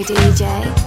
Mr. DJ.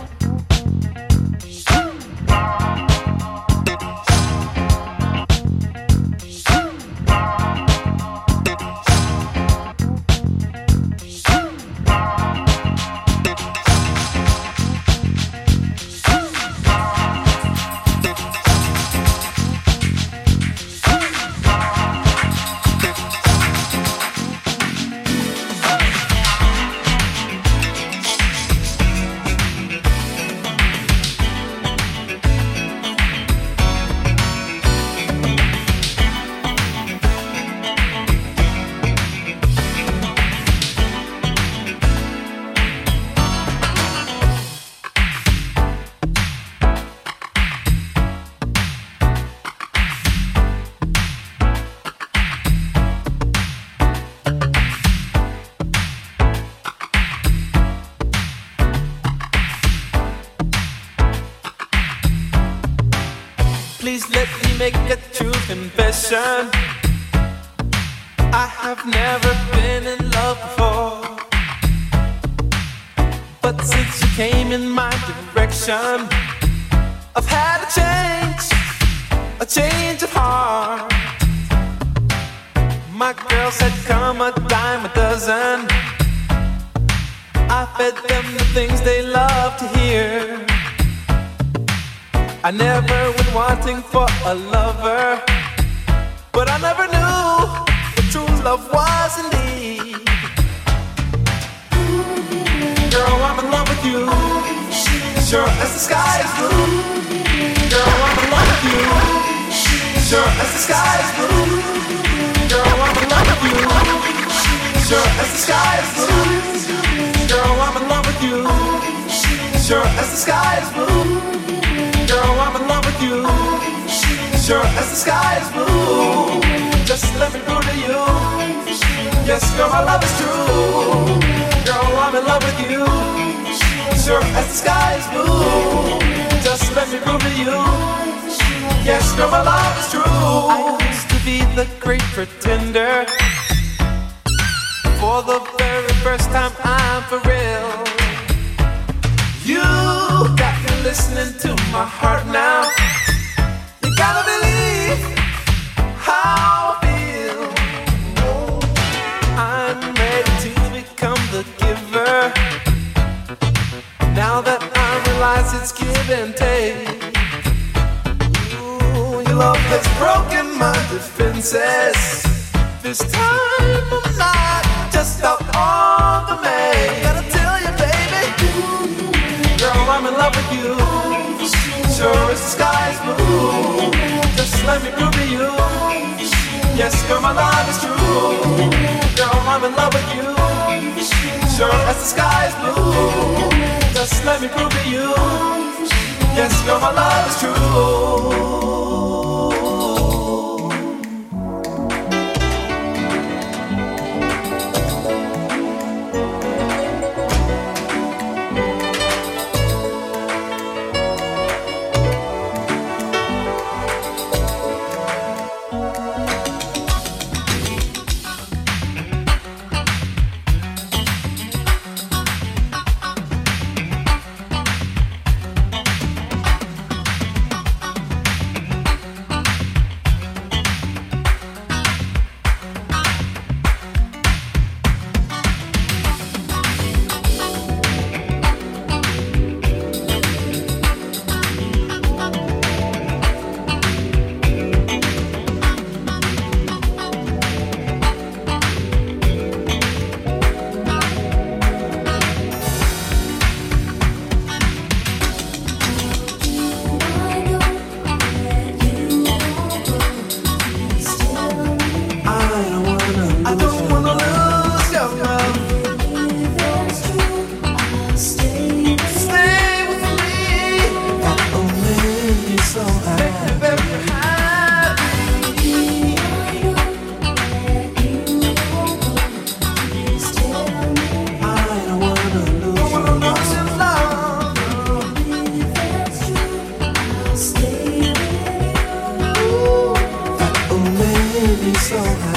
I have never been in love before. But since you came in my direction, I've had a change, a change of heart. My girl said, Come a dime a dozen. I fed them the things they love to hear. I never went wanting for a lover. But I never knew what true love was indeed. Girl, I'm in love with you. Sure as the sky is blue. Girl, I'm in love with you. Sure as the sky is blue. Girl, I'm in love with you. Sure as the sky is blue. Girl, I'm in love with you. Sure as the sky is blue. Girl, I'm in love with you. Sure as the sky is blue. Just let me prove to you. Yes, girl, my love is true. Girl, I'm in love with you. Sure as the sky is blue. Just let me prove to you. Yes, girl, my love is true. I used to be the great pretender. For the very first time, I'm for real. You got me listening to my heart now. This time I'm not just out on the main. Sure as the sky's blue, just let me prove to you. Yes, girl, my love is true. Girl, I'm in love with you. Sure as the sky's blue, just let me prove to you. Yes, girl, my love is true. So happy,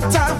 Why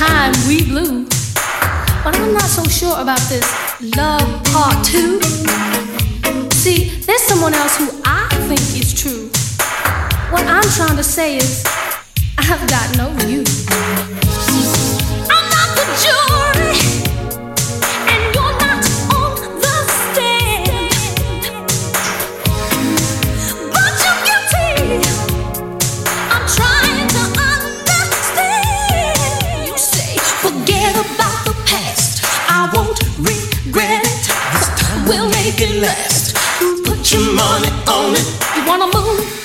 time we blew. But I'm not so sure about this love part two. See, there's someone else who I think is true. What I'm trying to say is, I've got no use. we'll make it last. Put your money on it. You wanna move?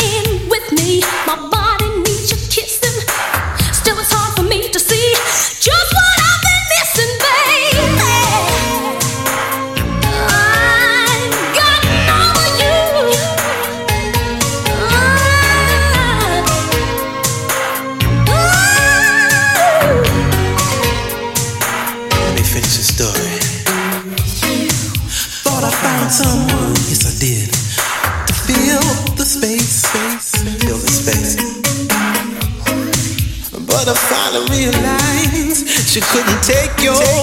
take your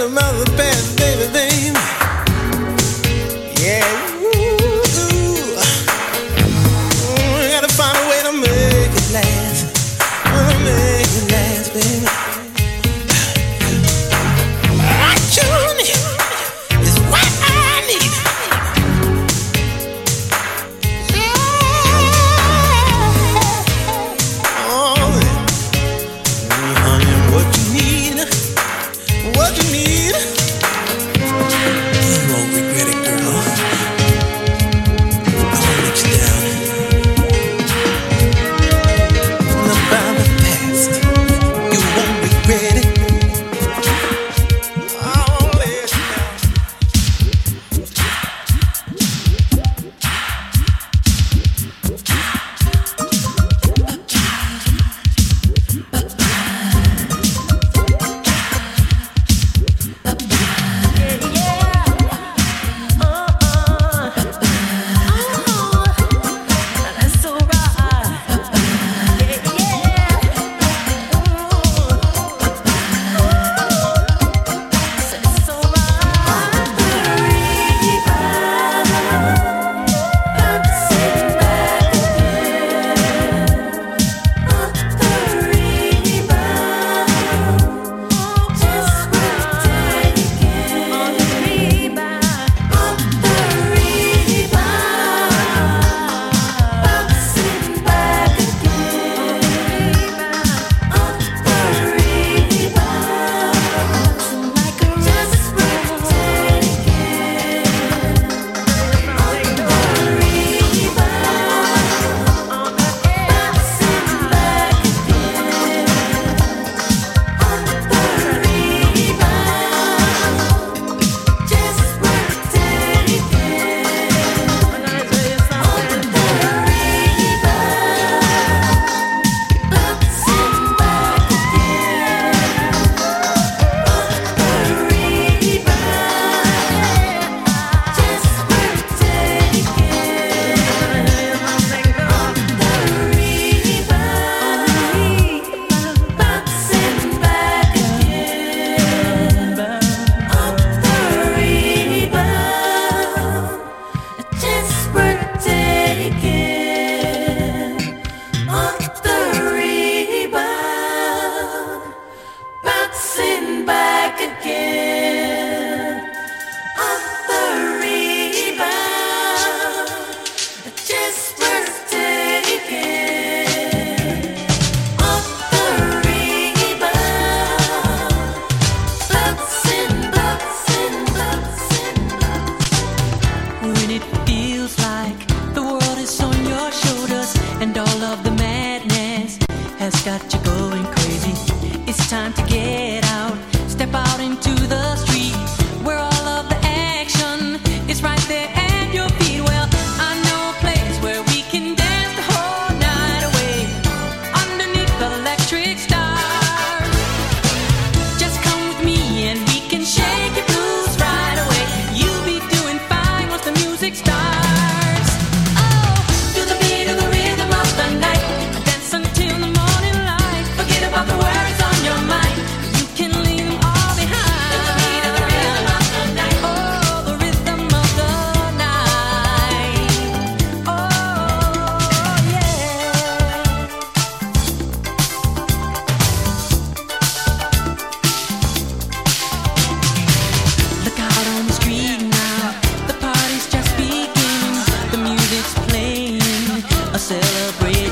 Forget about the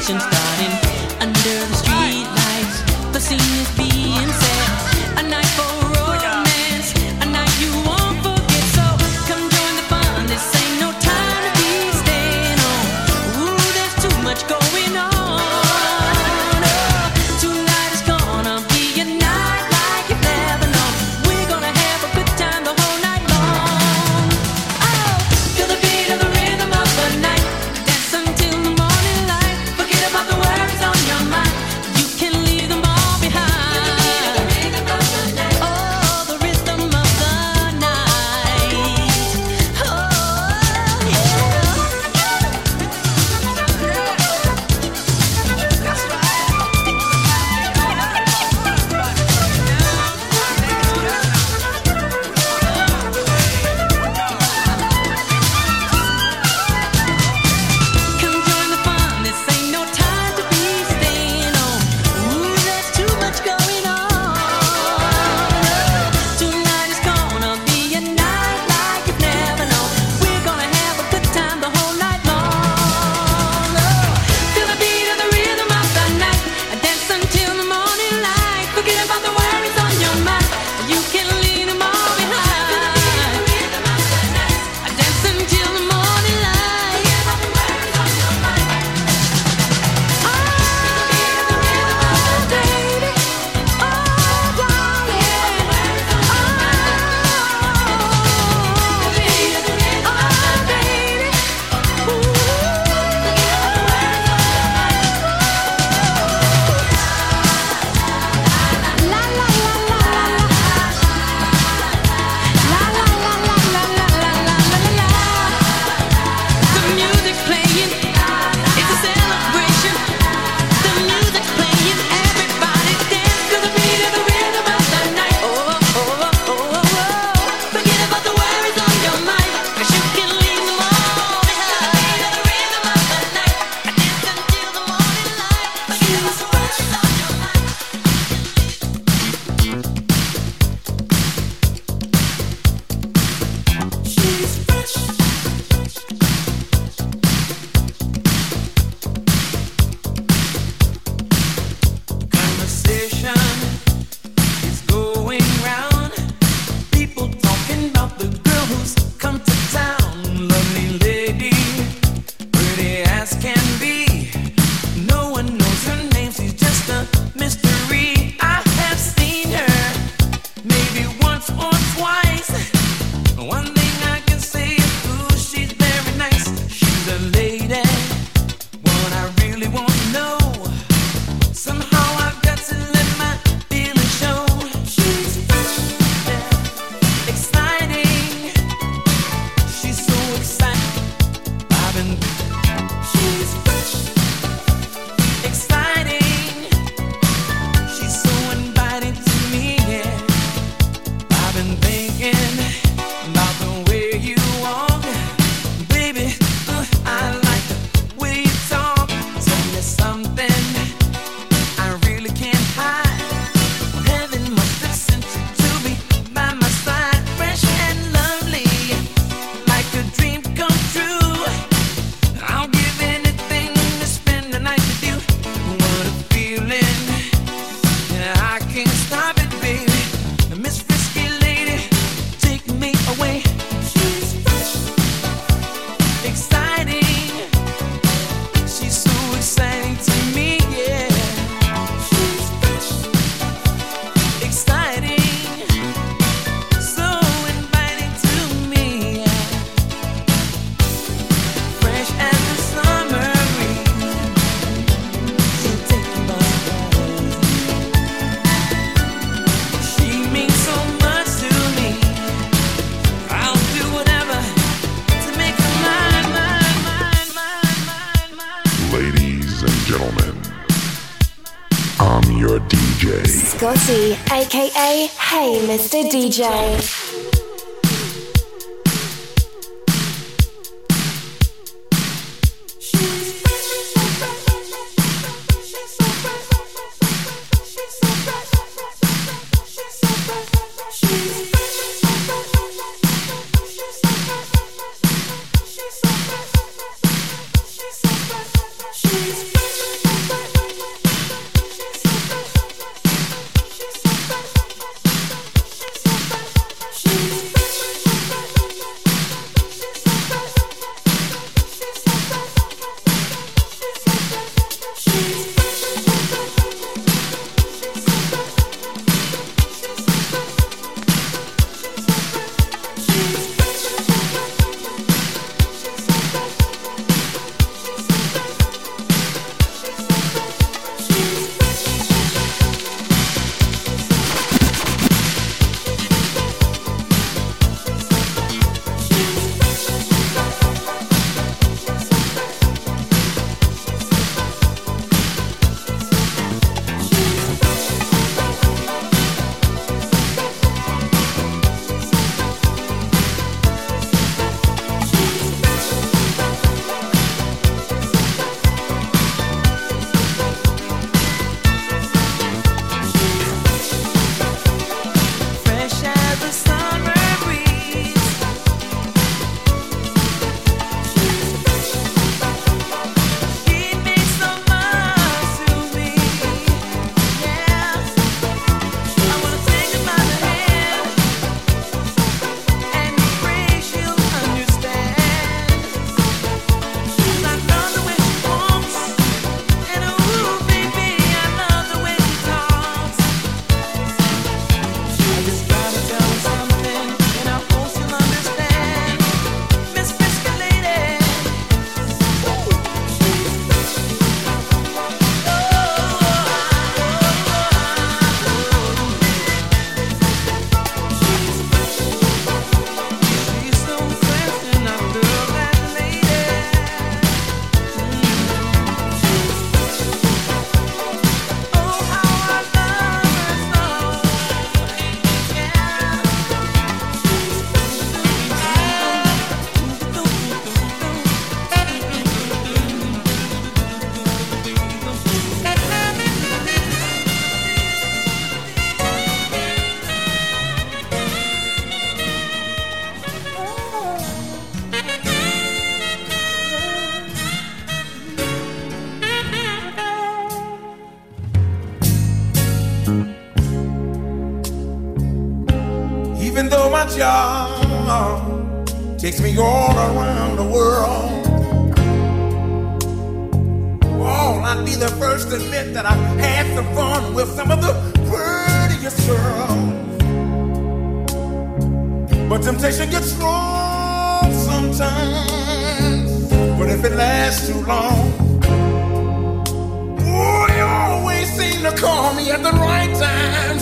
conversation started. Aka Hey Mr. DJ.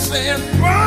Time,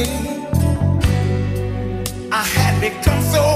me. I had become so